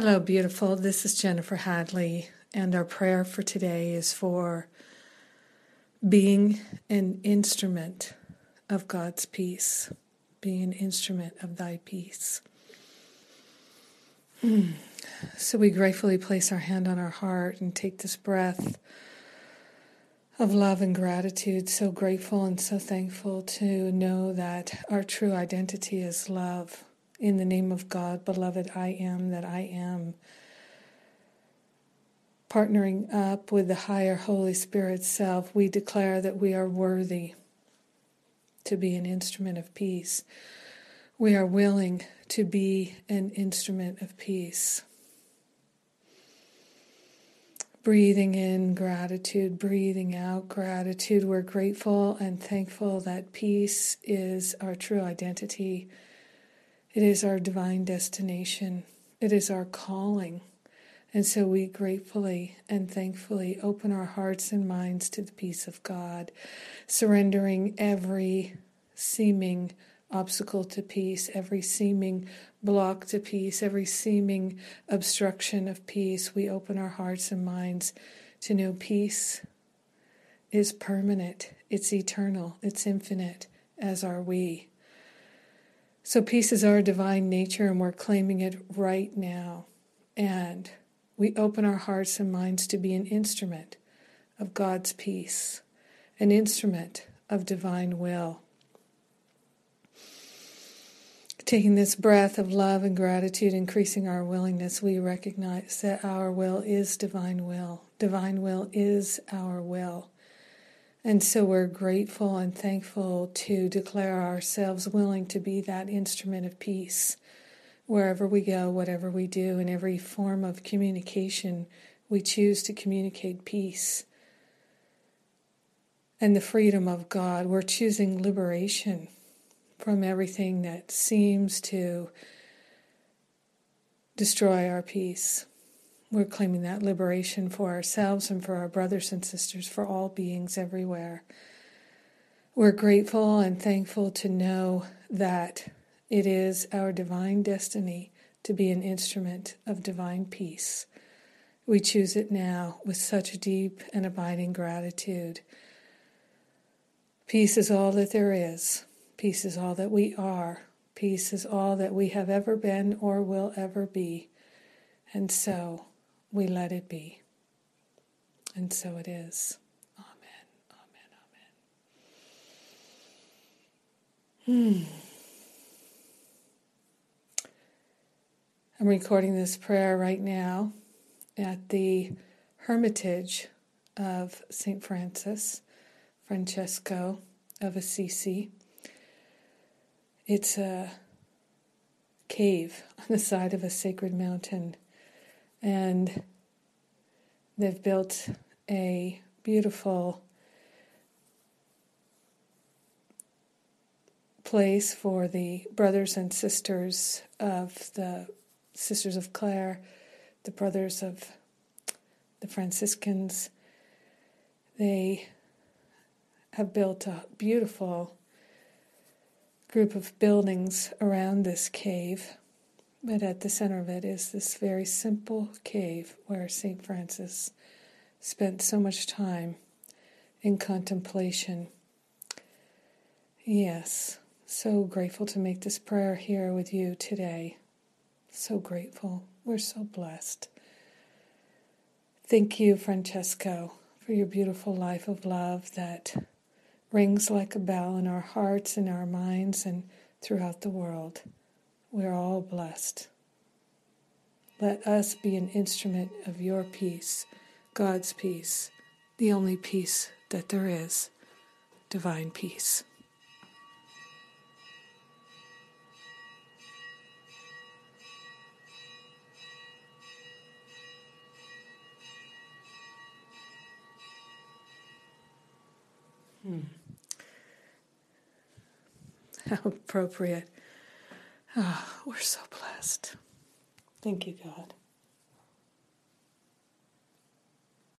Hello, beautiful. This is Jennifer Hadley, and our prayer for today is for being an instrument of God's peace, being an instrument of thy peace. Mm. So we gratefully place our hand on our heart and take this breath of love and gratitude. So grateful and so thankful to know that our true identity is love in the name of God, beloved, I am that I am. Partnering up with the higher Holy Spirit self, we declare that we are worthy to be an instrument of peace. We are willing to be an instrument of peace. Breathing in gratitude, breathing out gratitude. We're grateful and thankful that peace is our true identity it is our divine destination, it is our calling. And so we gratefully and thankfully open our hearts and minds to the peace of God, surrendering every seeming obstacle to peace, every seeming block to peace, every seeming obstruction of peace. We open our hearts and minds to know peace is permanent, it's eternal, it's infinite, as are we. So, peace is our divine nature, and we're claiming it right now. And we open our hearts and minds to be an instrument of God's peace, an instrument of divine will. Taking this breath of love and gratitude, increasing our willingness, we recognize that our will is divine will. Divine will is our will. And so we're grateful and thankful to declare ourselves willing to be that instrument of peace wherever we go, whatever we do, in every form of communication, we choose to communicate peace and the freedom of God. We're choosing liberation from everything that seems to destroy our peace. We're claiming that liberation for ourselves and for our brothers and sisters, for all beings everywhere. We're grateful and thankful to know that it is our divine destiny to be an instrument of divine peace. We choose it now with such deep and abiding gratitude. Peace is all that there is. Peace is all that we are. Peace is all that we have ever been or will ever be. And so, we let it be. And so it is. Amen. Amen. Amen. Hmm. I'm recording this prayer right now at the Hermitage of St. Francis, Francesco of Assisi. It's a cave on the side of a sacred mountain and they've built a beautiful place for the brothers and sisters of the Sisters of Clare, the brothers of the Franciscans. They have built a beautiful group of buildings around this cave but at the center of it is this very simple cave where St. Francis spent so much time in contemplation. Yes, so grateful to make this prayer here with you today. So grateful. We're so blessed. Thank you, Francesco, for your beautiful life of love that rings like a bell in our hearts and our minds and throughout the world. We're all blessed. Let us be an instrument of your peace, God's peace, the only peace that there is, divine peace. Hmm. How appropriate. Oh, we're so blessed. Thank you, God.